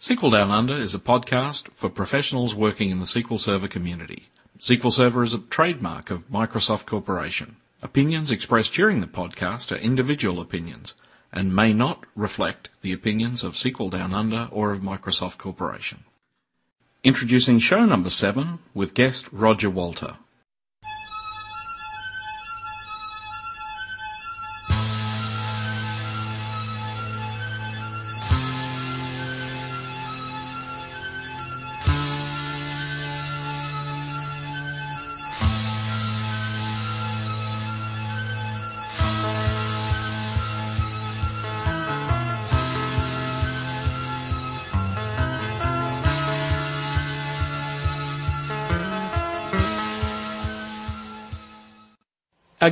SQL Down Under is a podcast for professionals working in the SQL Server community. SQL Server is a trademark of Microsoft Corporation. Opinions expressed during the podcast are individual opinions and may not reflect the opinions of SQL Down Under or of Microsoft Corporation. Introducing show number seven with guest Roger Wolter.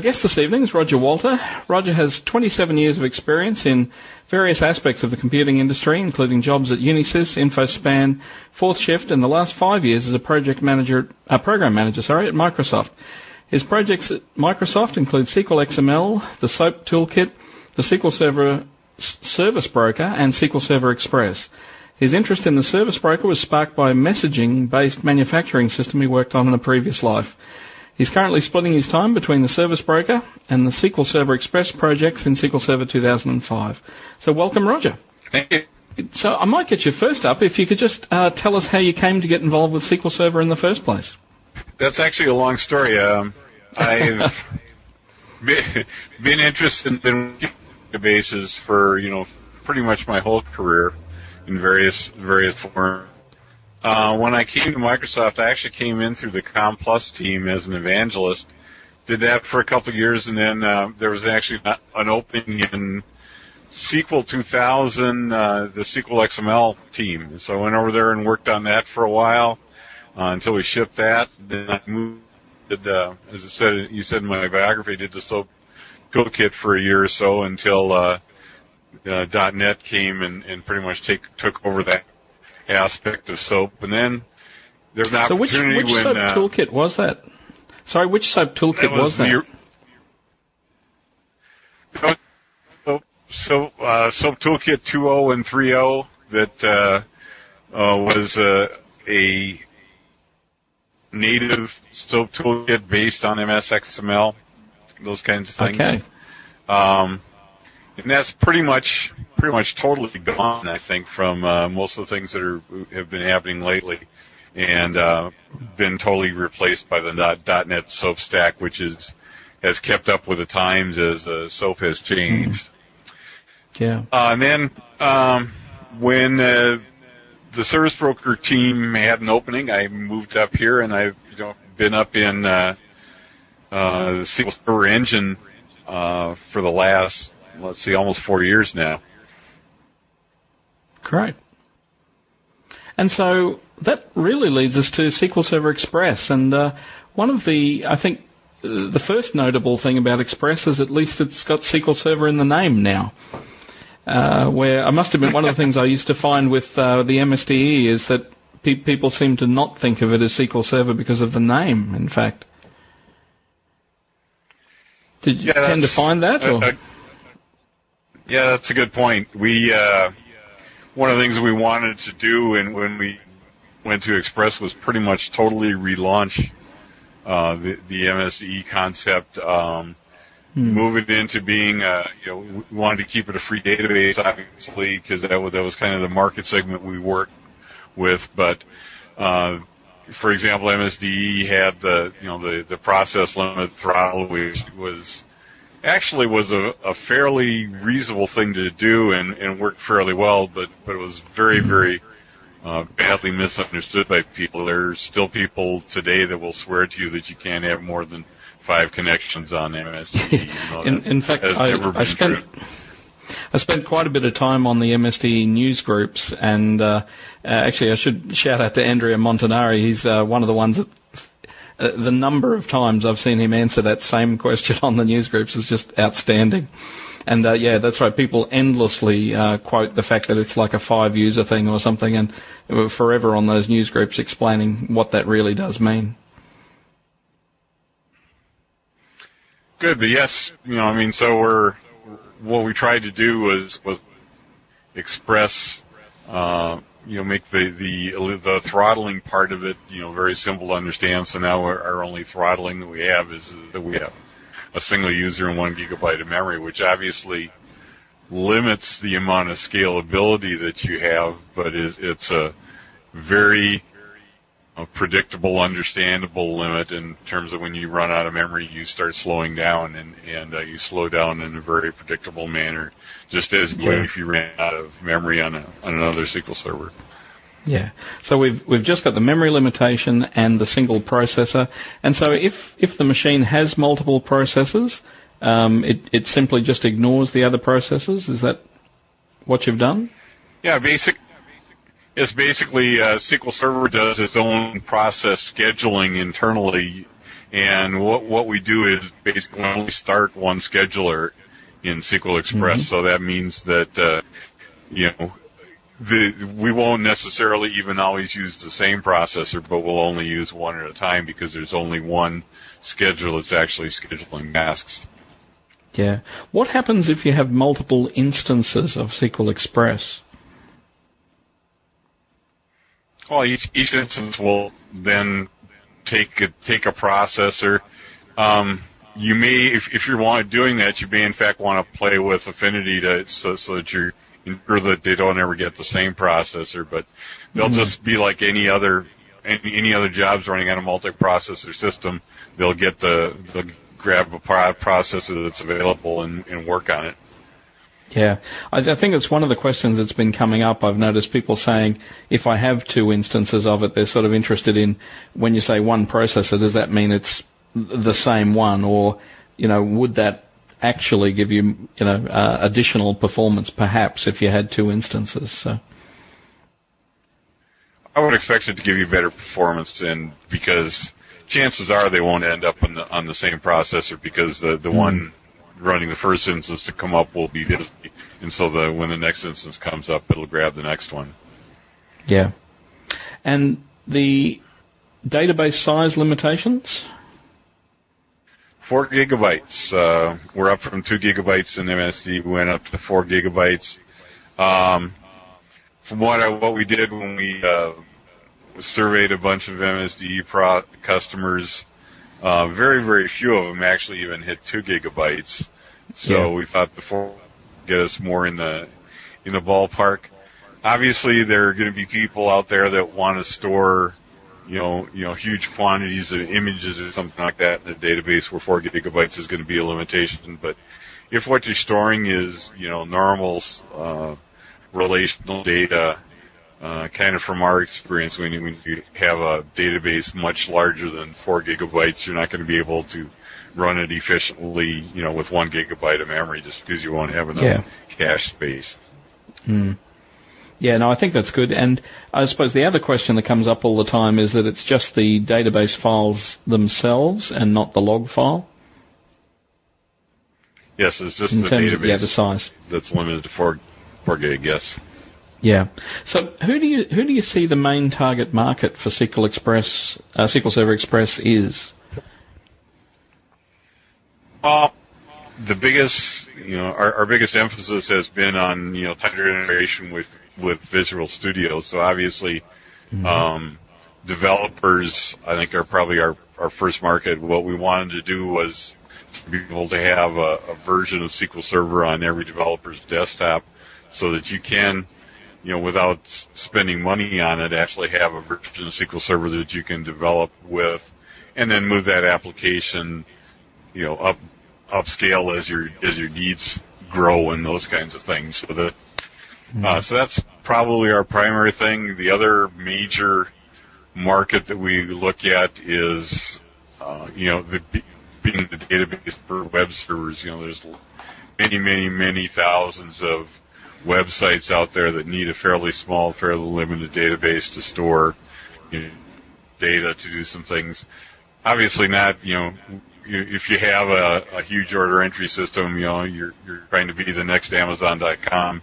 Guest this evening is Roger Wolter. Roger has 27 years of experience in various aspects of the computing industry, including jobs at Unisys, InfoSpan, Fourth Shift, and the last five years as a project manager, a program manager, sorry, at Microsoft. His projects at Microsoft include SQL XML, the SOAP Toolkit, the SQL Server Service Broker, and SQL Server Express. His interest in the Service Broker was sparked by a messaging-based manufacturing system he worked on in a previous life. He's currently splitting his time between the Service Broker and the SQL Server Express projects in SQL Server 2005. So welcome, Roger. Thank you. So I might get you first up if you could just uh, tell us how you came to get involved with SQL Server in the first place. That's actually a long story. Um, I've been, been interested in databases for you know pretty much my whole career in various various forms. Uh, when I came to Microsoft, I actually came in through the Com Plus team as an evangelist. Did that for a couple of years, and then uh, there was actually an opening in SQL 2000, uh, the SQL XML team. So I went over there and worked on that for a while uh, until we shipped that. Then I moved, uh, as I said, you said in my biography, did the SOAP toolkit for a year or so until uh, uh, .NET came and, and pretty much take, took over that aspect of soap. And then there's an so opportunity which, which when soap uh, toolkit was that? Sorry, which soap toolkit that was, that? The, so, so uh, soap toolkit 2.0 and 3.0 that uh, uh, was uh, a native soap toolkit based on MSXML, those kinds of things. Okay. Um, and that's pretty much pretty much totally gone. I think from uh, most of the things that are have been happening lately, and uh, been totally replaced by the .dot, .NET SOAP stack, which is has kept up with the times as uh, SOAP has changed. Yeah. Uh, and then um, when uh, the service broker team had an opening, I moved up here, and I've you know, been up in uh, uh, the SQL Server Engine uh, for the last let's see, almost four years now. Great. And so that really leads us to SQL Server Express. And uh, one of the, I think, uh, the first notable thing about Express is at least it's got SQL Server in the name now. Uh, where I must admit, one of the things I used to find with uh, the MSDE is that pe- people seem to not think of it as SQL Server because of the name. In fact, did you Yeah, tend to find that? Or? Yeah, that's a good point. We uh, one of the things we wanted to do, and when we went to Express, was pretty much totally relaunch uh, the the MSDE concept. Um, Hmm. move it into being, uh, you know, we wanted to keep it a free database, obviously, because that was, that was kind of the market segment we worked with. But, uh, for example, MSDE had the, you know, the, the process limit throttle, which was actually was a, a fairly reasonable thing to do and, and worked fairly well, but, but it was very, very, uh, badly misunderstood by people. There's still people today that will swear to you that you can't have more than five connections on MSDE. even though In, in fact, I, I spent true. I spent quite a bit of time on the MSDE news groups, and uh, uh, actually, I should shout out to Andrea Montanari. He's uh, one of the ones that. Uh, the number of times I've seen him answer that same question on the news groups is just outstanding. And uh, yeah, that's right. People endlessly uh, quote the fact that it's like a five user thing or something, and we're forever on those news groups explaining what that really does mean. Good, but yes, you know, I mean, so we're what we tried to do was was express uh, you know, make the, the, the throttling part of it, you know, very simple to understand. So now our, only throttling that we have is that we have a single user and one gigabyte of memory, which obviously limits the amount of scalability that you have, but is, it's a very a predictable, understandable limit in terms of when you run out of memory, you start slowing down, and and uh, you slow down in a very predictable manner, just as yeah. if you ran out of memory on a on another SQL server. Yeah. So we've we've just got the memory limitation and the single processor, and so if if the machine has multiple processors, um, it it simply just ignores the other processors. Is that what you've done? Yeah, basic is basically uh, SQL Server does its own process scheduling internally, and what what we do is basically only start one scheduler in SQL Express. Mm-hmm. So that means that uh, you know the we won't necessarily even always use the same processor, but we'll only use one at a time because there's only one schedule that's actually scheduling masks. Yeah. What happens if you have multiple instances of SQL Express? Well, each, each instance will then take a, take a processor. Um, you may, if, if you're want, doing that, you may in fact want to play with Affinity to so, so that you're ensure that they don't ever get the same processor. But they'll mm-hmm. just be like any other any, any other jobs running on a multi-processor system. They'll get the they'll grab a processor that's available and, and work on it. Yeah, I, I, think it's one of the questions that's been coming up. I've noticed people saying if I have two instances of it, they're sort of interested in when you say one processor, does that mean it's the same one, or you know, would that actually give you you know uh, additional performance perhaps if you had two instances? So. I would expect it to give you better performance, and because chances are they won't end up on the on the same processor because the the mm. one running the first instance to come up will be busy, and so the when the next instance comes up, it'll grab the next one. Yeah, and the database size limitations. Four gigabytes. Uh, we're up from two gigabytes in MSDE. We went up to four gigabytes. Um, from what I, what we did when we uh, surveyed a bunch of MSDE pro- customers, uh, very, very few of them actually even hit two gigabytes. So yeah. we thought the before get us more in the in the ballpark. Obviously, there are going to be people out there that want to store, you know, you know, huge quantities of images or something like that in a database where four gigabytes is going to be a limitation. But if what you're storing is, you know, normal uh, relational data, uh, kind of from our experience, when you, when you have a database much larger than four gigabytes, you're not going to be able to run it efficiently, you know, with one gigabyte of memory just because you won't have enough yeah. cache space. Hmm. Yeah, no, I think that's good. And I suppose the other question that comes up all the time is that it's just the database files themselves and not the log file. Yes, it's just In the database. Of, yeah, the size. That's limited to four, four gig. Yes. Yeah. So who do you who do you see the main target market for SQL Express, uh, SQL Server Express is? Well, the biggest, you know, our, our biggest emphasis has been on you know tighter integration with with Visual Studio. So obviously, mm-hmm. um, developers, I think, are probably our our first market. What we wanted to do was to be able to have a, a version of SQL Server on every developer's desktop, so that you can you know, without spending money on it, actually have a version of SQL Server that you can develop with, and then move that application, you know, up upscale as your as your needs grow and those kinds of things. So that uh, mm-hmm. so that's probably our primary thing. The other major market that we look at is, uh, you know, the being the database for web servers. You know, there's many, many, many thousands of websites out there that need a fairly small, fairly limited database to store you know, data to do some things. Obviously, not you know if you have a, a huge order entry system, you know you're you're trying to be the next Amazon.com.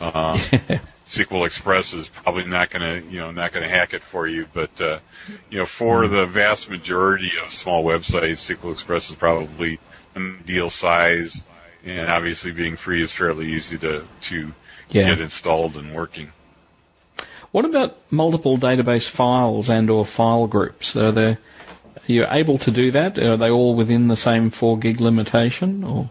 Uh, SQL Express is probably not going to you know not going to hack it for you, but uh, you know for the vast majority of small websites, SQL Express is probably an ideal size, and obviously being free is fairly easy to to yeah. get installed and working. What about multiple database files and or file groups? Are there are you able to do that? Are they all within the same four gig limitation or?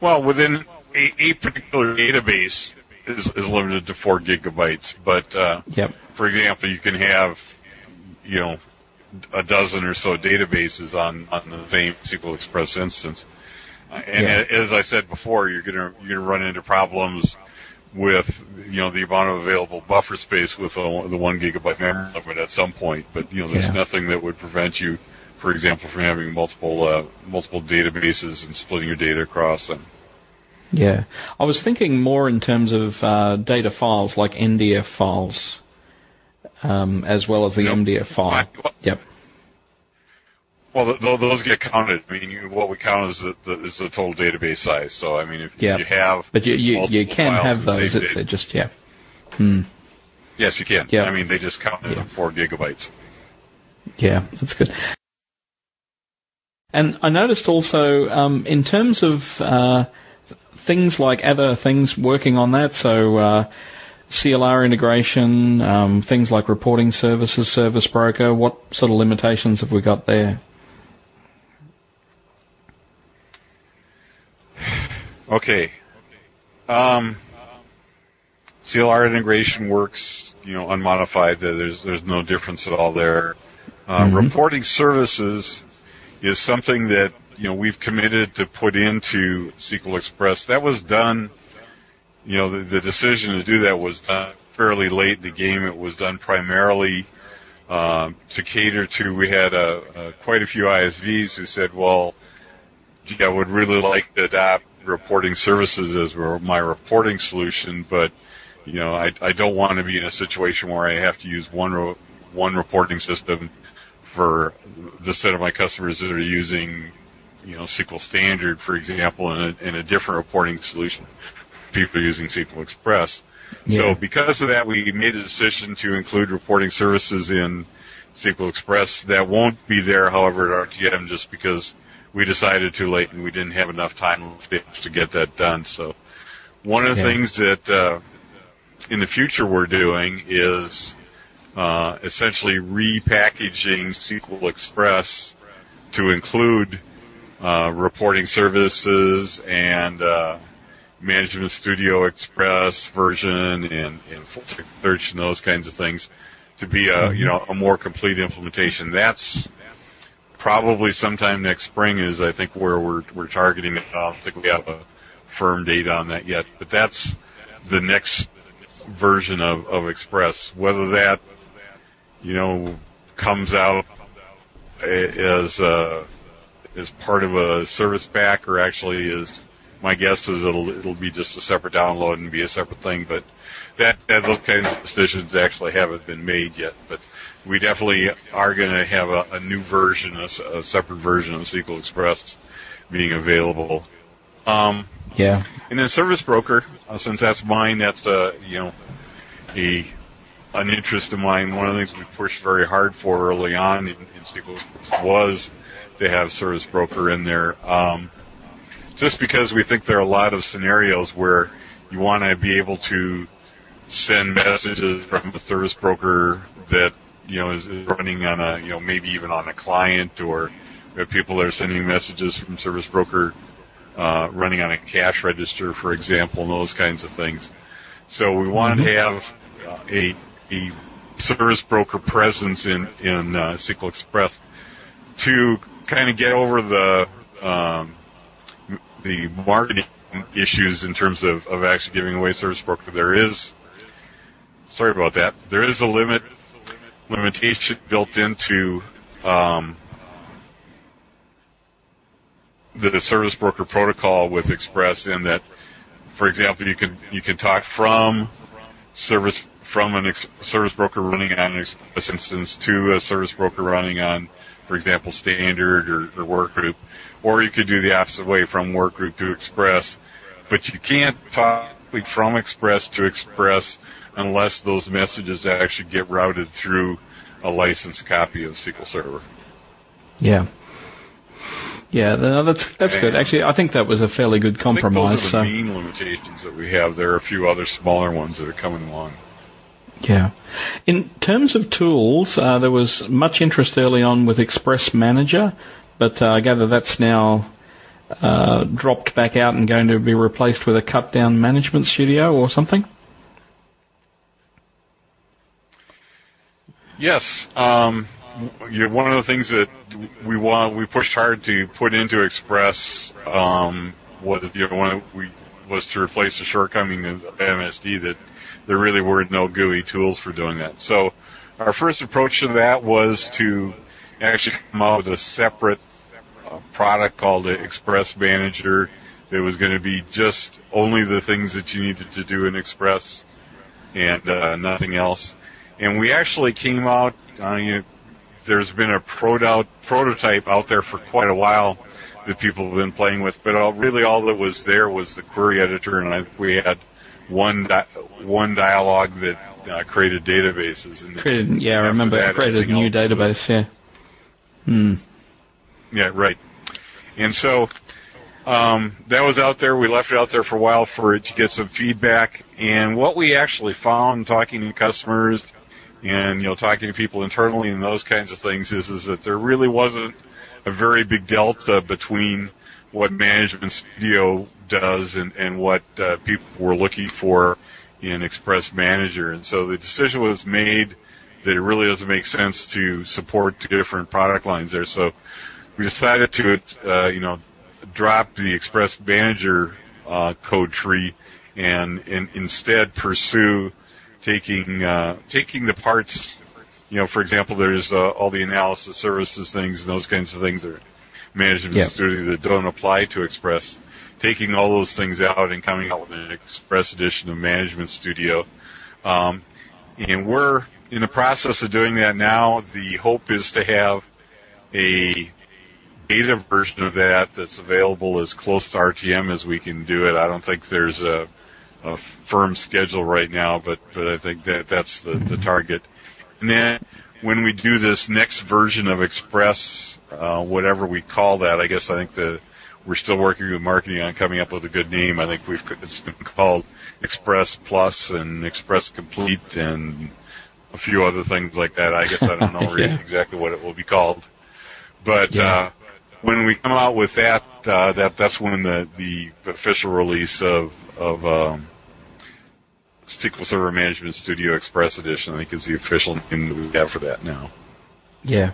Well, within a, a particular database is, is limited to four gigabytes, but uh, yep. for example, you can have you know a dozen or so databases on on the same SQL Express instance. Uh, and Yeah. as I said before, you're gonna you're gonna run into problems with you know the amount of available buffer space with a, the one gigabyte memory limit at some point. But you know there's Yeah. nothing that would prevent you, for example, from having multiple uh, multiple databases and splitting your data across them. Yeah, I was thinking more in terms of uh, data files like NDF files, um, as well as the Yep. MDF file. Well, Yep. Well, th- th- those get counted. I mean, you, what we count is the, the is the total database size. So, I mean, if, Yeah. if you have, But you you, you can have those. It, it just yeah. Hmm. yes, you can. Yeah. I mean, they just count it Yeah. four gigabytes. Yeah, that's good. And I noticed also um, in terms of uh, things like other things working on that, so uh, CLR integration, um, things like reporting services, service broker. What sort of limitations have we got there? Okay. Um, CLR integration works, you know, unmodified. There's there's no difference at all there. Uh, Mhm. Reporting services is something that you know we've committed to put into SQL Express. That was done. You know, the, the decision to do that was done fairly late in the game. It was done primarily um, to cater to. We had a, a, quite a few ISVs who said, "Well, gee, I would really like to adopt reporting services as my reporting solution, but you know, I, I don't want to be in a situation where I have to use one one reporting system for the set of my customers that are using, you know, SQL Standard, for example, and a, and a different reporting solution. People using SQL Express. Yeah. So because of that, we made a decision to include reporting services in SQL Express. That won't be there, however, at RTM just because we decided too late and we didn't have enough time left to get that done. So one of the Yeah. things that uh, in the future we're doing is uh, essentially repackaging SQL Express to include uh, reporting services and uh, Management Studio Express version and, and full text search and those kinds of things to be a you know a more complete implementation. That's probably sometime next spring is I think where we're we're targeting it. I don't think we have a firm date on that yet, but that's the next version of, of Express. Whether that you know comes out as uh, as part of a service pack or actually is my guess is it'll it'll be just a separate download and be a separate thing, but that, that those kinds of decisions actually haven't been made yet. But we definitely are going to have a, a new version, a separate version of SQL Express being available. Um, Yeah. and then Service Broker, uh, since that's mine, that's a you know a an interest of mine. One of the things we pushed very hard for early on in, in SQL was to have Service Broker in there. Um, just because we think there are a lot of scenarios where you want to be able to send messages from a service broker that you know is running on a you know maybe even on a client or people that are sending messages from service broker uh, running on a cash register, for example, and those kinds of things. So we want to have uh, a a service broker presence in in uh, SQL Express to kind of get over the um, the marketing issues in terms of, of actually giving away service broker. There is sorry about that. There is a limit limitation built into um, the service broker protocol with Express in that, for example, you can you can talk from service from an ex- service broker running on an Express instance to a service broker running on, for example, Standard or, or Workgroup, or you could do the opposite way from Workgroup to Express, but you can't talk from Express to Express unless those messages actually get routed through a licensed copy of SQL Server. Yeah. Yeah, no, that's that's good. Actually, I think that was a fairly good compromise. I think those are the so. Uh, main limitations that we have. There are a few other smaller ones that are coming along. Yeah. In terms of tools, uh, there was much interest early on with Express Manager, but uh, I gather that's now uh, dropped back out and going to be replaced with a cut down management studio or something. Yes. Um, one of the things that we want we pushed hard to put into Express um, was you know we was to replace the shortcoming of MSDE that there really were no GUI tools for doing that. So our first approach to that was to actually come out with a separate uh, product called the Express Manager that was going to be just only the things that you needed to do in Express and uh, nothing else. And we actually came out, uh, you know, there's been a prototype out there for quite a while that people have been playing with, but all, really all that was there was the query editor, and I, we had one di- one dialog that uh, created databases. And created, yeah, I remember that, created a new database. Was, yeah. Hmm. Yeah, right. And so um, that was out there. We left it out there for a while for it to get some feedback. And what we actually found talking to customers and you know talking to people internally and those kinds of things is is that there really wasn't a very big delta between what Management Studio does and, and what uh, people were looking for in Express Manager. And so the decision was made that it really doesn't make sense to support two different product lines there. So we decided to, uh, you know, drop the Express Manager uh, code tree and, and instead pursue taking uh, taking the parts. You know, for example, there's uh, all the analysis services things and those kinds of things are management yep. studio that don't apply to Express. Taking all those things out and coming out with an Express edition of Management Studio, um, and we're in the process of doing that now. The hope is to have a beta version of that that's available as close to RTM as we can do it. I don't think there's a a firm schedule right now, but but I think that that's the the target. And then when we do this next version of Express, uh, whatever we call that, I guess I think the we're still working with marketing on coming up with a good name. I think we've it's been called Express Plus and Express Complete and a few other things like that. I guess I don't know yeah. exactly what it will be called, but yeah. uh, when we come out with that, uh, that that's when the the official release of of um, SQL Server Management Studio Express Edition, I think is the official name that we have for that now. Yeah.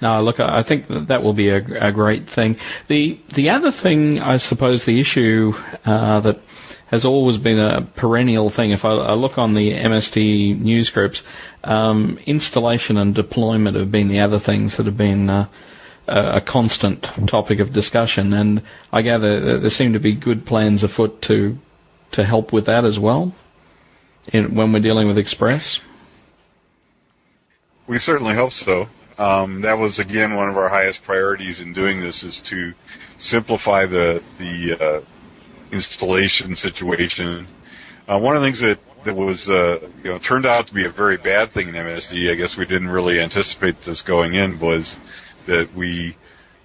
No, look, I think that, that will be a, a, great thing. The the other thing, I suppose, the issue uh, that has always been a perennial thing. If I, I look on the MSDE news groups, um, installation and deployment have been the other things that have been uh, a, a constant topic of discussion. And I gather there seem to be good plans afoot to to help with that as well in, when we're dealing with Express? We certainly hope so. Um, that was again one of our highest priorities in doing this is to simplify the the uh, installation situation. Uh, one of the things that that was uh, you know turned out to be a very bad thing in MSDE. I guess we didn't really anticipate this going in was that we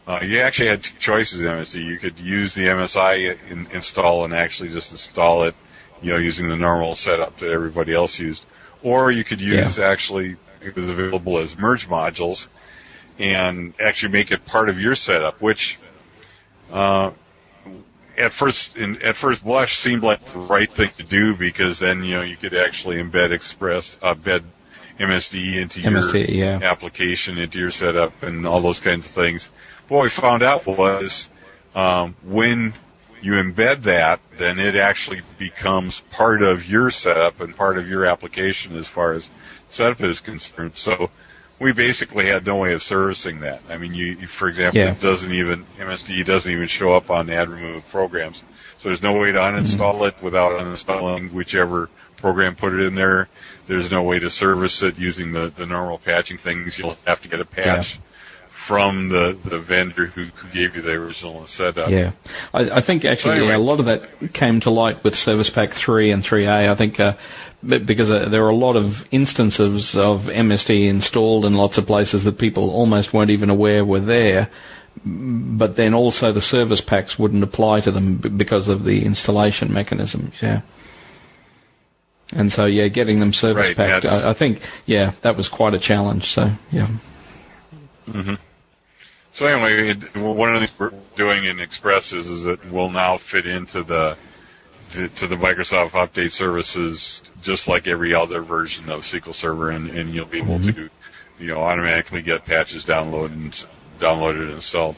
uh, you actually had two choices in MSDE. You could use the MSI in, install and actually just install it you know, using the normal setup that everybody else used. Or you could use yeah. actually, it was available as merge modules and actually make it part of your setup, which, uh, at first, in, at first blush seemed like the right thing to do because then, you know, you could actually embed Express, uh, embed MSDE into MSDE, your yeah. application, into your setup and all those kinds of things. But what we found out was, um, when you embed that, then it actually becomes part of your setup and part of your application as far as setup is concerned. So we basically had no way of servicing that. I mean, you, for example, yeah. it doesn't even, MSDE doesn't even show up on add remove programs. So there's no way to uninstall mm-hmm. it without uninstalling whichever program put it in there. There's no way to service it using the, the normal patching things. You'll have to get a patch. Yeah from the, the vendor who, who gave you the original setup. Yeah, I, I think actually anyway. yeah, a lot of that came to light with Service Pack 3 and 3A. I think uh, because uh, there are a lot of instances of MSDE installed in lots of places that people almost weren't even aware were there. but then also the service packs wouldn't apply to them because of the installation mechanism. Yeah. And so, yeah, getting them service Right, packed, yeah, I, I think, yeah, that was quite a challenge. So, yeah. hmm So anyway, it, one of the things we're doing in Express is, is it will now fit into the, the to the Microsoft Update services just like every other version of SQL Server, and, and you'll be able to, you know, automatically get patches downloaded and downloaded and installed.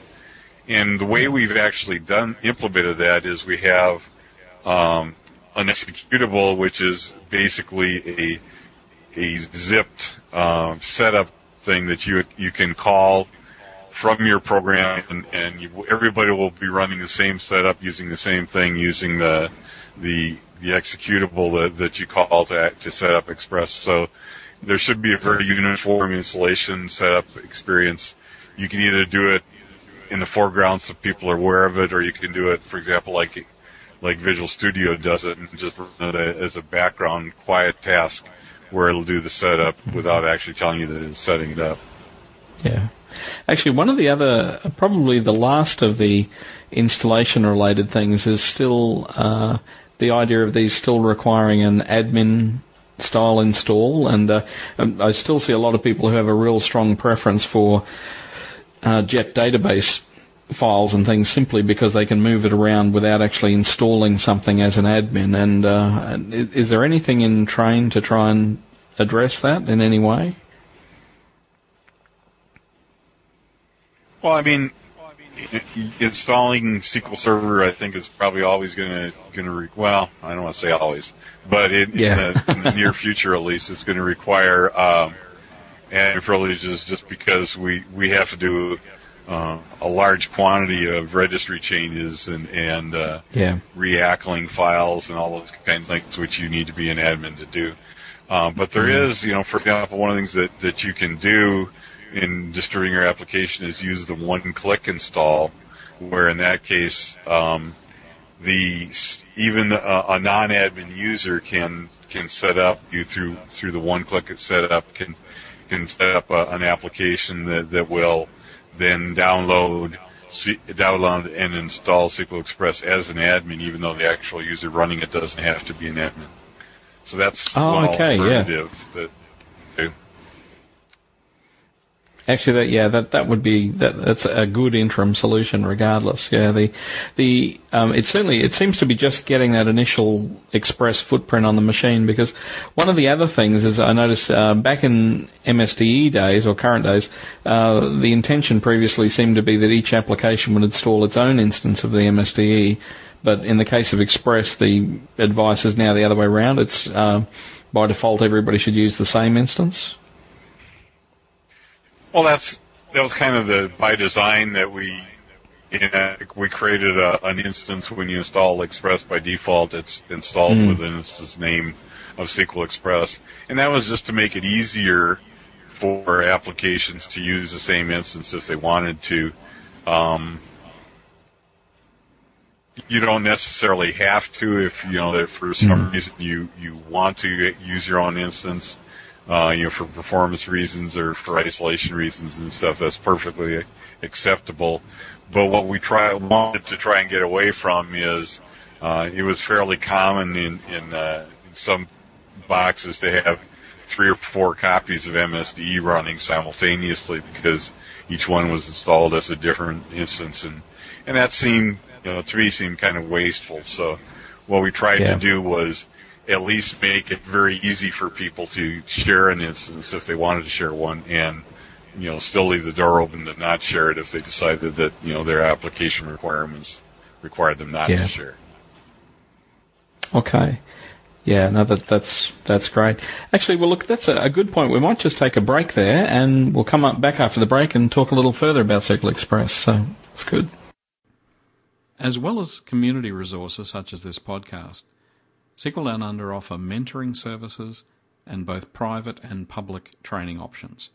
And the way we've actually done implemented that is we have um, an executable, which is basically a a zipped um, setup thing that you you can call from your program, and, and you, everybody will be running the same setup using the same thing, using the the the executable that, that you call to to set up Express. So there should be a very uniform installation setup experience. You can either do it in the foreground so people are aware of it, or you can do it, for example, like like Visual Studio does it, and just run it as a background quiet task where it'll do the setup without actually telling you that it's setting it up. Yeah. Actually, one of the other, probably the last of the installation related things is still uh, the idea of these still requiring an admin style install. And uh, um, I still see a lot of people who have a real strong preference for uh, Jet database files and things simply because they can move it around without actually installing something as an admin. And uh, is, is there anything in Train to try and address that in any way? Well, I mean, installing SQL Server, I think, is probably always going to going to re- well, I don't want to say always, but in, Yeah. in, the, in the near future, at least, it's going to require um, admin privileges just because we we have to do uh, a large quantity of registry changes and and uh, Yeah. reackling files and all those kinds of things which you need to be an admin to do. Um, but there is, you know, for example, one of the things that, that you can do in distributing your application is use the one-click install, where in that case, um, the even a, a non-admin user can can set up you through through the one-click setup can can set up a, an application that that will then download download and install SQL Express as an admin, even though the actual user running it doesn't have to be an admin. So that's Oh, one okay, yeah. alternative that. Actually, that yeah, that that would be that that's a good interim solution, regardless. Yeah, the the um, it certainly it seems to be just getting that initial express footprint on the machine because one of the other things is I noticed uh, back in MSDE days or current days, uh, the intention previously seemed to be that each application would install its own instance of the MSDE, but in the case of Express, the advice is now the other way around. It's uh, by default everybody should use the same instance. Well, that's that was kind of the by design that we you know, we created a, an instance when you install Express by default. It's installed Mm. with an instance name of SQL Express, and that was just to make it easier for applications to use the same instance if they wanted to. Um, you don't necessarily have to if you know that for some reason you you want to use your own instance uh, you know, for performance reasons or for isolation reasons and stuff, that's perfectly acceptable. But what we try wanted to try and get away from is uh, it was fairly common in in, uh, in some boxes to have three or four copies of MSDE running simultaneously because each one was installed as a different instance, and and that seemed you know to me seemed kind of wasteful. So what we tried Yeah. to do was at least make it very easy for people to share an instance if they wanted to share one and you know still leave the door open to not share it if they decided that you know their application requirements required them not Yeah. to share. Okay. Yeah, no, that, that's that's great. Actually, well, look, that's a, a good point. We might just take a break there, and we'll come up back after the break and talk a little further about SQL Express. So that's good. As well as community resources such as this podcast, SQL Down Under offer mentoring services and both private and public training options.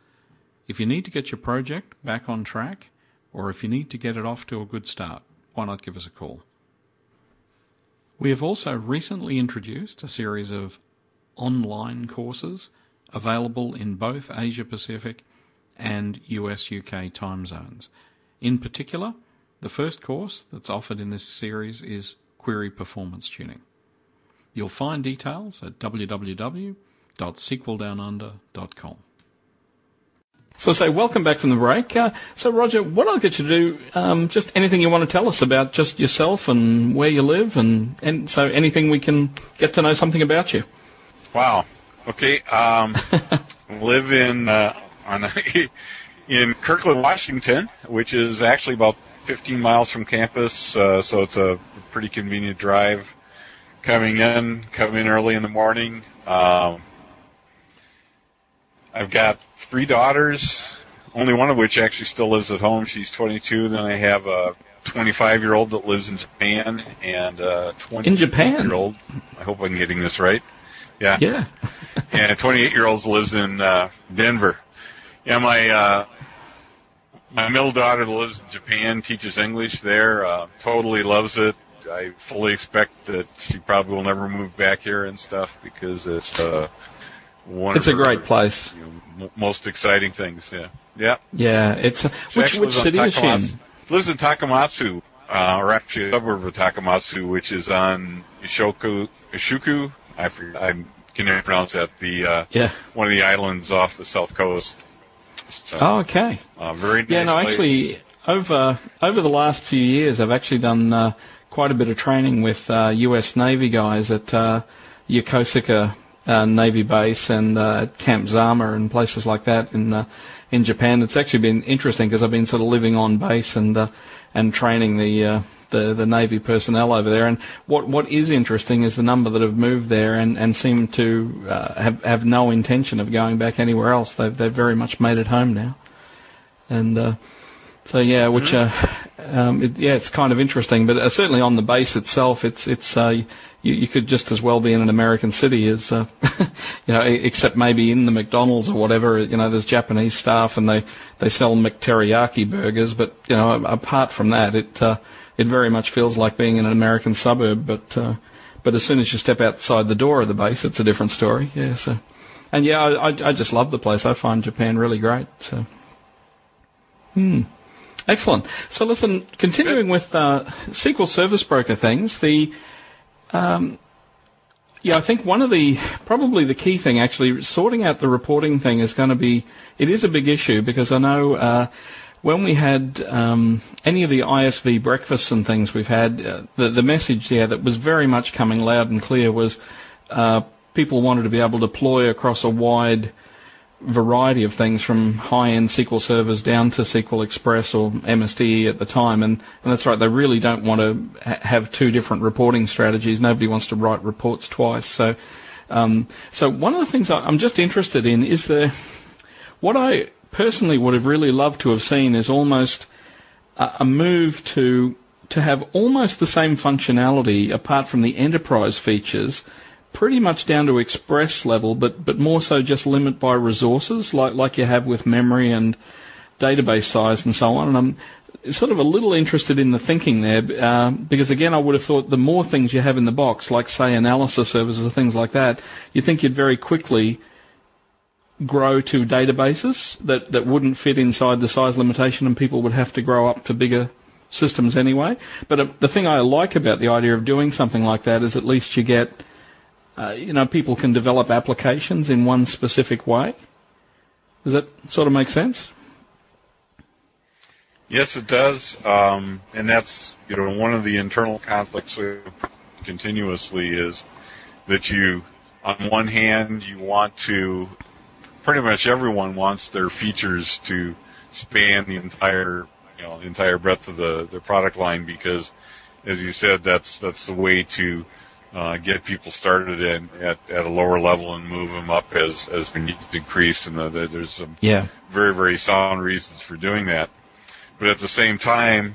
If you need to get your project back on track, or if you need to get it off to a good start, why not give us a call? We have also recently introduced a series of online courses available in both Asia Pacific and US UK time zones, In particular, the first course that's offered in this series is Query Performance Tuning. You'll find details at www.sqldownunder.com. So I say, welcome back from the break. Uh, so Roger, what I'll get you to do, um, just anything you want to tell us about just yourself and where you live, and, and so anything we can get to know something about you. Wow. Okay. Um, live in uh, on in Kirkland, Washington, which is actually about 15 miles from campus, uh, so it's a pretty convenient drive. Coming in, coming in early in the morning. Um, I've got three daughters, only one of which actually still lives at home. She's 22. Then I have a 25 year old that lives in Japan and a 20 in Japan year old. I hope I'm getting this right. Yeah. Yeah. and a 28 year old lives in uh, Denver. Yeah, my uh, my middle daughter lives in Japan, teaches English there. Uh, totally loves it. I fully expect that she probably will never move back here and stuff because it's uh, one. It's a great place. You know, m- most exciting things. Yeah. Yeah. Yeah. It's a, which which city is she in? Lives in Takamatsu, uh, or actually a suburb of Takamatsu, which is on Ishoku, Ishuku. I forget, I can never pronounce that. The uh, yeah. one of the islands off the south coast. So, oh, okay. Uh, very nice Yeah, no, place. actually, over over the last few years, I've actually done uh, quite a bit of training with uh, U.S. Navy guys at uh, Yokosuka uh, Navy Base and uh, at Camp Zama and places like that in uh, in Japan. It's actually been interesting because I've been sort of living on base and uh, and training the uh, the the Navy personnel over there. And what what is interesting is the number that have moved there and and seem to uh, have have no intention of going back anywhere else. They've they've very much made it home now. And uh, so yeah, which uh, um, it, yeah, it's kind of interesting. But uh, certainly on the base itself, it's it's uh, you, you could just as well be in an American city as uh, you know, except maybe in the McDonald's or whatever. You know, there's Japanese staff and they they sell McTeriyaki burgers, but you know, apart from that, it uh, it very much feels like being in an American suburb. But uh, but as soon as you step outside the door of the base, it's a different story. Yeah. So, and yeah, I I, I just love the place. I find Japan really great. So. Hmm. Excellent. So listen, continuing with uh, SQL Service Broker things, the um, yeah, I think one of the probably the key thing actually sorting out the reporting thing is going to be it is a big issue because I know uh, when we had um, any of the ISV breakfasts and things we've had, uh, the the message there that was very much coming loud and clear was uh, people wanted to be able to deploy across a wide variety of things from high-end SQL servers down to SQL Express or MSDE at the time, and, and that's right. They really don't want to ha- have two different reporting strategies. Nobody wants to write reports twice. So, um, so one of the things I'm just interested in is the what I personally would have really loved to have seen is almost a, a move to to have almost the same functionality apart from the enterprise features pretty much down to express level, but but more so just limit by resources, like like you have with memory and database size and so on. And I'm sort of a little interested in the thinking there, uh, because again, I would have thought the more things you have in the box, like say analysis services or things like that, you think you'd very quickly grow to databases that that wouldn't fit inside the size limitation, and people would have to grow up to bigger systems anyway. But uh, the thing I like about the idea of doing something like that is at least you get uh, you know, people can develop applications in one specific way. Does that sort of make sense? Yes, it does, um, and that's you know one of the internal conflicts we continuously is that you, on one hand, you want to, pretty much everyone wants their features to span the entire you know entire breadth of the the product line because, as you said, that's that's the way to uh, get people started in, at, at a lower level and move them up as, as their needs decrease. And the, the, there's some yeah. very, very sound reasons for doing that. But at the same time,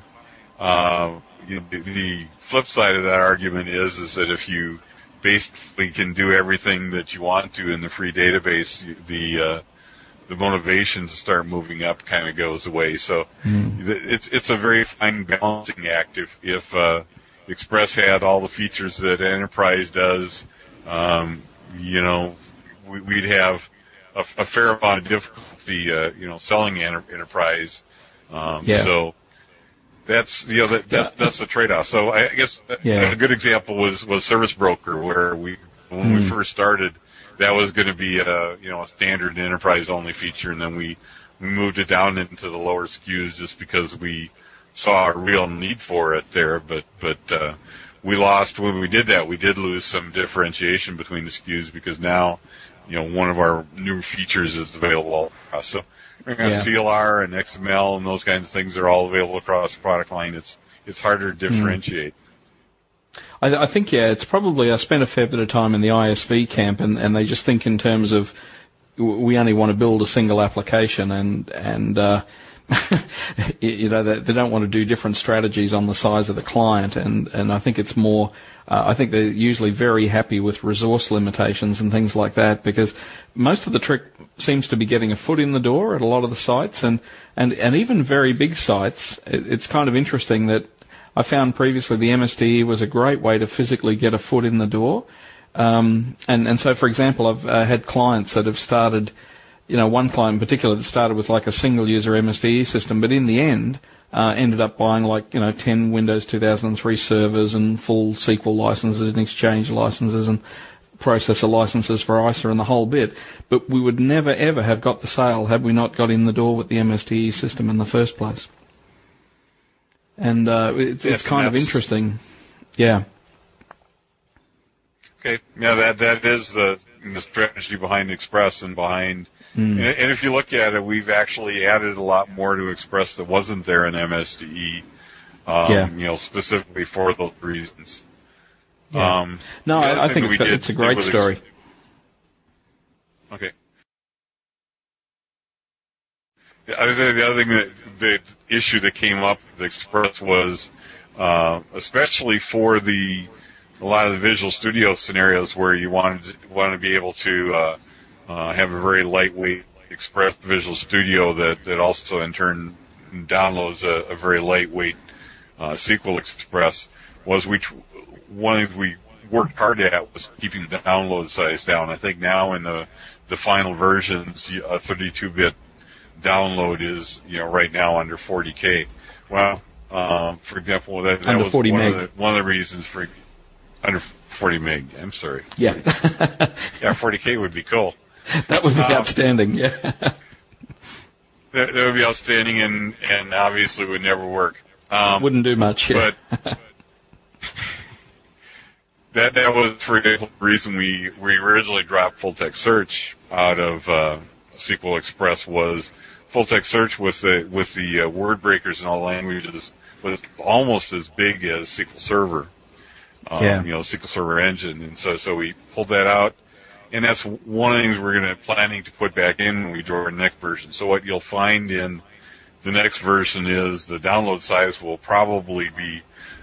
uh, you know, the, the flip side of that argument is, is that if you basically can do everything that you want to in the free database, the, uh, the motivation to start moving up kind of goes away. So mm. it's, it's a very fine balancing act if, if, uh, Express had all the features that Enterprise does, um, you know, we, would have a, a, fair amount of difficulty, uh, you know, selling enter, Enterprise. Um, yeah. So that's you know that, that that's the trade-off. So I guess Yeah. a good example was was Service Broker, where we when we Hmm. first started, that was going to be a you know a standard enterprise only feature, and then we we moved it down into the lower SKUs just because we saw a real need for it there. But but uh, we lost when we did that. We did lose some differentiation between the SKUs because now you know one of our new features is available all across. So we got Yeah. CLR and XML and those kinds of things are all available across the product line. It's it's harder to differentiate. I, I think yeah, it's probably I spent a fair bit of time in the ISV camp, and, and they just think in terms of we only want to build a single application, and and uh, you know they, they don't want to do different strategies on the size of the client, and and I think it's more. Uh, I think they're usually very happy with resource limitations and things like that because most of the trick seems to be getting a foot in the door at a lot of the sites, and and and even very big sites. It, it's kind of interesting that I found previously the MSDE was a great way to physically get a foot in the door. Um, and, and so, for example, I've uh, had clients that have started, you know, one client in particular that started with like a single user MSDE system, but in the end, uh, ended up buying like, you know, 10 Windows 2003 servers and full SQL licenses and Exchange licenses and processor licenses for ISA and the whole bit. But we would never ever have got the sale had we not got in the door with the MSDE system in the first place. And uh, it's, Yes, it's kind of interesting. Yeah. Okay, yeah, that that is the the strategy behind Express and behind. Mm. And, and if you look at it, we've actually added a lot more to Express that wasn't there in MSDE. Um, Yeah. You know, specifically for those reasons. Yeah. Um, No, I, I think it's, did- it's a great Ex- story. Okay. I was the other thing that the issue that came up with Express was, uh, especially for the a lot of the Visual Studio scenarios where you wanted to, want to be able to uh, uh, have a very lightweight Express Visual Studio that that also in turn downloads a, a very lightweight uh, SQL Express was we tr- one of we worked hard at was keeping the download size down. I think now in the the final versions, a 32-bit download is you know right now under 40k. Well, um, for example, that, that was 40 one of the one of the reasons for under 40 meg. I'm sorry. Yeah. Yeah, 40k would be cool. that would be Um, outstanding. Yeah. That, that would be outstanding, and and obviously would never work. Um, Wouldn't do much. Yeah. but that that was for the reason we we originally dropped full text search out of uh, SQL Express was full text search with the with the uh, word breakers in all languages was almost as big as SQL Server. Um, Yeah. You know, SQL Server Engine, and so so we pulled that out, and that's one of the things we're going to planning to put back in when we do our next version. So what you'll find in the next version is the download size will probably be,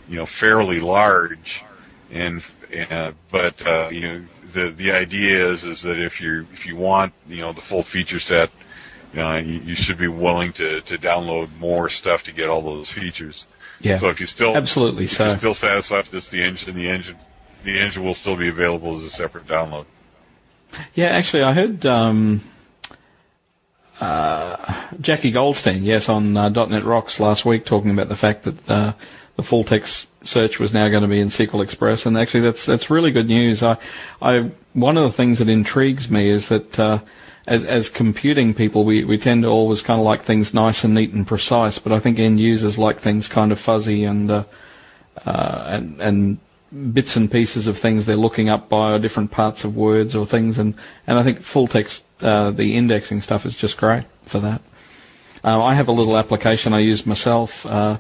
you know, fairly large, and uh, but uh, you know the the idea is is that if you if you want you know the full feature set, you, know, you, you should be willing to to download more stuff to get all those features. yeah. So if you still Absolutely. if So you're still satisfied with just the engine, the engine the engine will still be available as a separate download. Yeah, actually, I heard um, uh, Jackie Goldstein, yes, on uh, .NET Rocks last week, talking about the fact that uh, the full text search was now going to be in SQL Express, and actually, that's that's really good news. I, I one of the things that intrigues me is that. Uh, as, as computing people, we, we tend to always kind of like things nice and neat and precise, but I think end users like things kind of fuzzy and, uh, uh, and, and bits and pieces of things they're looking up by or different parts of words or things, and, and I think full text, uh, the indexing stuff is just great for that. Uh, I have a little application I use myself uh,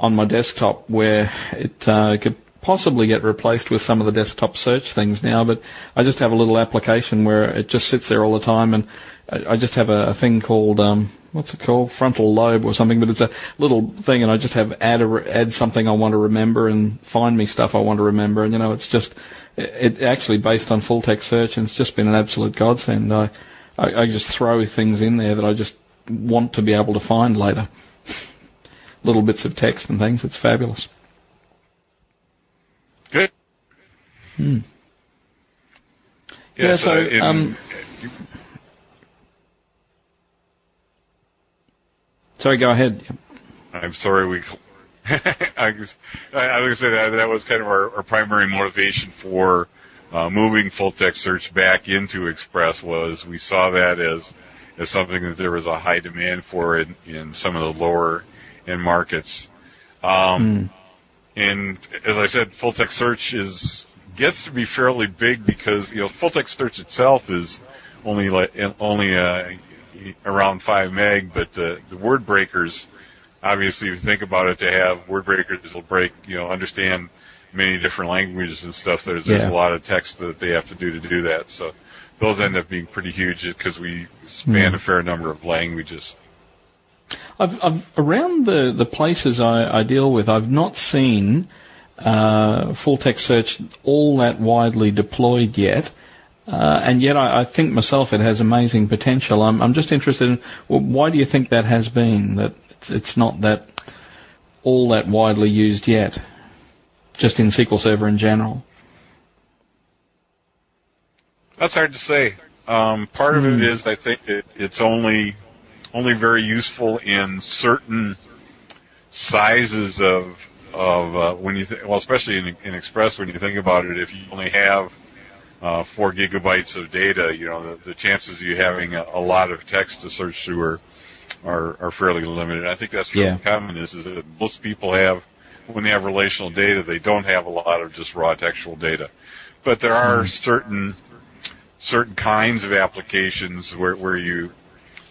on my desktop where it uh, could possibly get replaced with some of the desktop search things now, but I just have a little application where it just sits there all the time, and I just have a, a thing called um, what's it called, frontal lobe or something, but it's a little thing, and I just have add a, add something I want to remember and find me stuff I want to remember, and you know, it's just it, it actually based on full text search, and it's just been an absolute godsend. I, I I just throw things in there that I just want to be able to find later. Little bits of text and things. It's fabulous. Good. Hmm. Yeah, Yeah, so, so, in, um, Sorry, go ahead. I'm sorry we I was, going to say that that was kind of our, our primary motivation for uh, moving full text search back into Express was we saw that as as something that there was a high demand for in, in some of the lower end markets. Um, mm. And as I said, full text search is gets to be fairly big because you know full text search itself is only like only uh, around five meg, but the the word breakers, obviously, if you think about it, to have word breakers will break, you know, understand many different languages and stuff. There's there's yeah. a lot of text that they have to do to do that. So those end up being pretty huge because we span mm. a fair number of languages. I've, I've around the the places I, I deal with, I've not seen uh, full text search all that widely deployed yet. Uh, and yet, I, I, think myself it has amazing potential. I'm, I'm just interested in well, why do you think that has been that it's, it's not that all that widely used yet, just in SQL Server in general. That's hard to say. Um, part of it hmm. I think that it's only only very useful in certain sizes of of uh, when you th- well, especially in, in Express when you think about it, if you only have uh, four gigabytes of data, you know, the, the chances of you having a, a, lot of text to search through are, are, are fairly limited. I think that's fairly yeah. common is, is that most people have, when they have relational data, they don't have a lot of just raw textual data. But there are mm. certain, certain kinds of applications where, where you,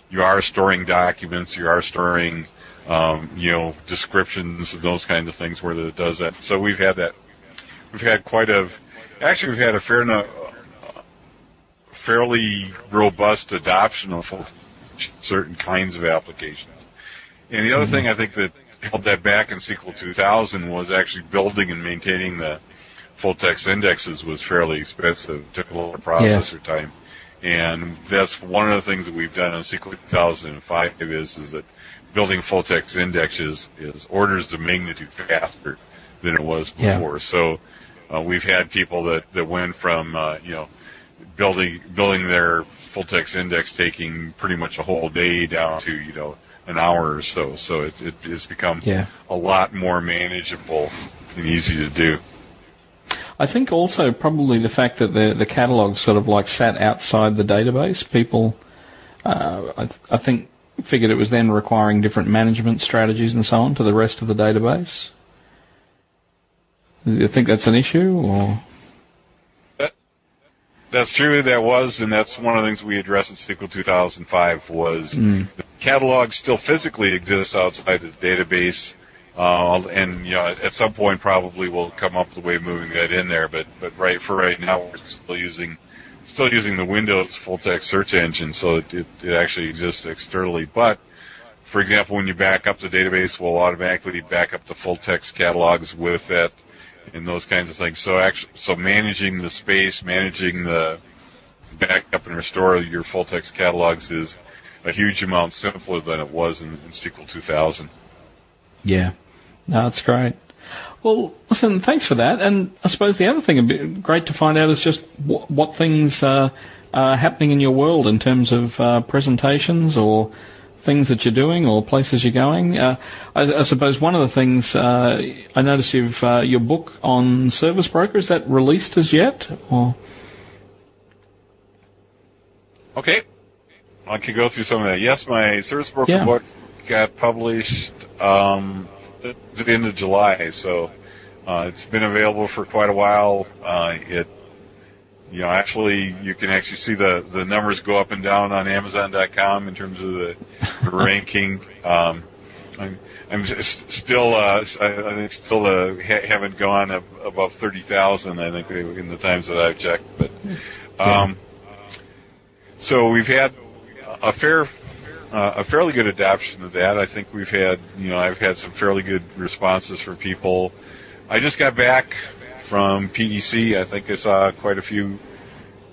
you are storing documents, you are storing, um, you know, descriptions and those kinds of things where it does that. So we've had that, we've had quite a, Actually, we've had a fair enough, fairly robust adoption of certain kinds of applications. And the other mm-hmm. thing I think that held that back in SQL 2000 was actually building and maintaining the full text indexes was fairly expensive. It took a lot of processor yeah. time. And that's one of the things that we've done in SQL 2005 is, is that building full text indexes is orders of magnitude faster than it was before. Yeah. So uh, we've had people that, that went from, uh, you know, building, building their full text index taking pretty much a whole day down to, you know, an hour or so. So it's, it, it's become yeah. a lot more manageable and easy to do. I think also probably the fact that the the catalog sort of like sat outside the database. People, uh, I, I think, figured it was then requiring different management strategies and so on to the rest of the database. Do you think that's an issue, or? That, that's true. That was, and that's one of the things we addressed in SQL 2005 was mm. the catalog still physically exists outside the database, uh, and you know at some point probably we'll come up with a way of moving that in there. But but right for right now we're still using still using the Windows full text search engine, so it, it, it actually exists externally. But for example, when you back up the database, we'll automatically back up the full text catalogs with that and those kinds of things. So actually, so managing the space, managing the backup and restore your full text catalogs is a huge amount simpler than it was in, in SQL 2000. Yeah, that's great. Well, listen, thanks for that. And I suppose the other thing would be great to find out is just what, what things uh, are happening in your world in terms of uh, presentations or things that you're doing or places you're going. Uh, I, I, suppose one of the things uh, I notice you've uh, your book on service broker is that released as yet? Or? Okay, I could go through some of that. Yes, my service broker yeah. book got published um, at the end of July, so uh, it's been available for quite a while. Uh, it you know, actually, you can actually see the, the numbers go up and down on Amazon.com in terms of the, the ranking. Um, I'm, I'm still, uh, I think still, uh, ha- haven't gone ab- above 30,000, I think, in the times that I've checked, but, um, so we've had a fair, uh, a fairly good adoption of that. I think we've had, you know, I've had some fairly good responses from people. I just got back from PDC. I think I saw quite a few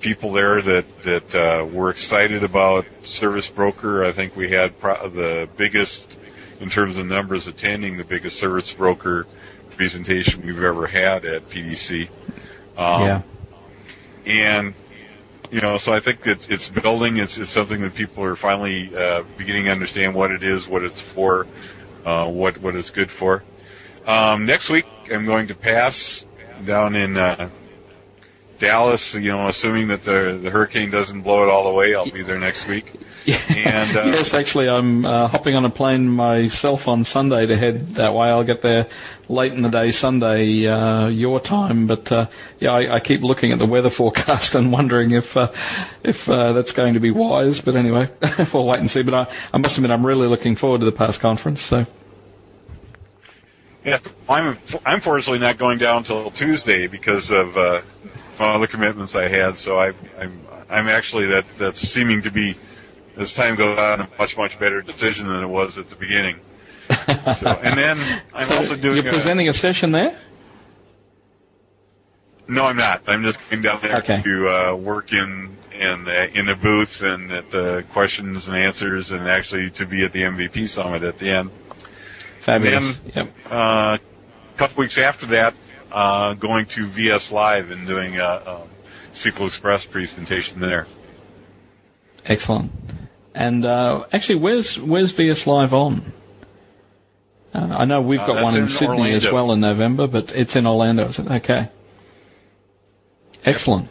people there that that uh, were excited about Service Broker. I think we had pro- the biggest, in terms of numbers attending, the biggest Service Broker presentation we've ever had at PDC. Um, yeah. And you know, so I think it's it's building. It's it's something that people are finally uh, beginning to understand what it is, what it's for, uh, what what it's good for. Um, next week, I'm going to pass down in uh, Dallas. You know, assuming that the the hurricane doesn't blow it all away, I'll be there next week. And, uh, yes, actually, I'm uh, hopping on a plane myself on Sunday to head that way. I'll get there late in the day Sunday, uh, your time. But uh, yeah, I, I keep looking at the weather forecast and wondering if uh, if uh, that's going to be wise. But anyway, we'll wait and see. But I, I must admit, I'm really looking forward to the PASS conference. So. Yeah, I'm I'm fortunately not going down until Tuesday because of uh, some other commitments I had. So I, I'm I'm actually that that's seeming to be as time goes on a much much better decision than it was at the beginning. So and then I'm So also doing You're presenting a session there. no, I'm not. I'm just going down there Okay. to uh, work in in the, in the booth and at the questions and answers, and actually to be at the MVP summit at the end. Fabulous. And Yep. Uh, a couple weeks after that, uh, going to VS Live and doing a, a SQL Express presentation there. Excellent. And uh, actually, where's where's VS Live on? Uh, I know we've Uh, got one in, in Sydney as well in November, but it's in Orlando, is it? Okay. Excellent.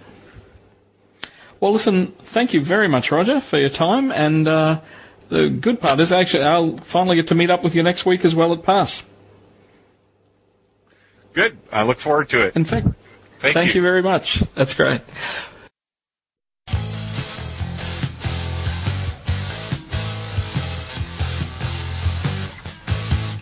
Well, listen, thank you very much, Roger, for your time. And uh, the good part is actually I'll finally get to meet up with you next week as well at Pass. Good. I look forward to it. In fact, Thank, Thank you very much. That's great.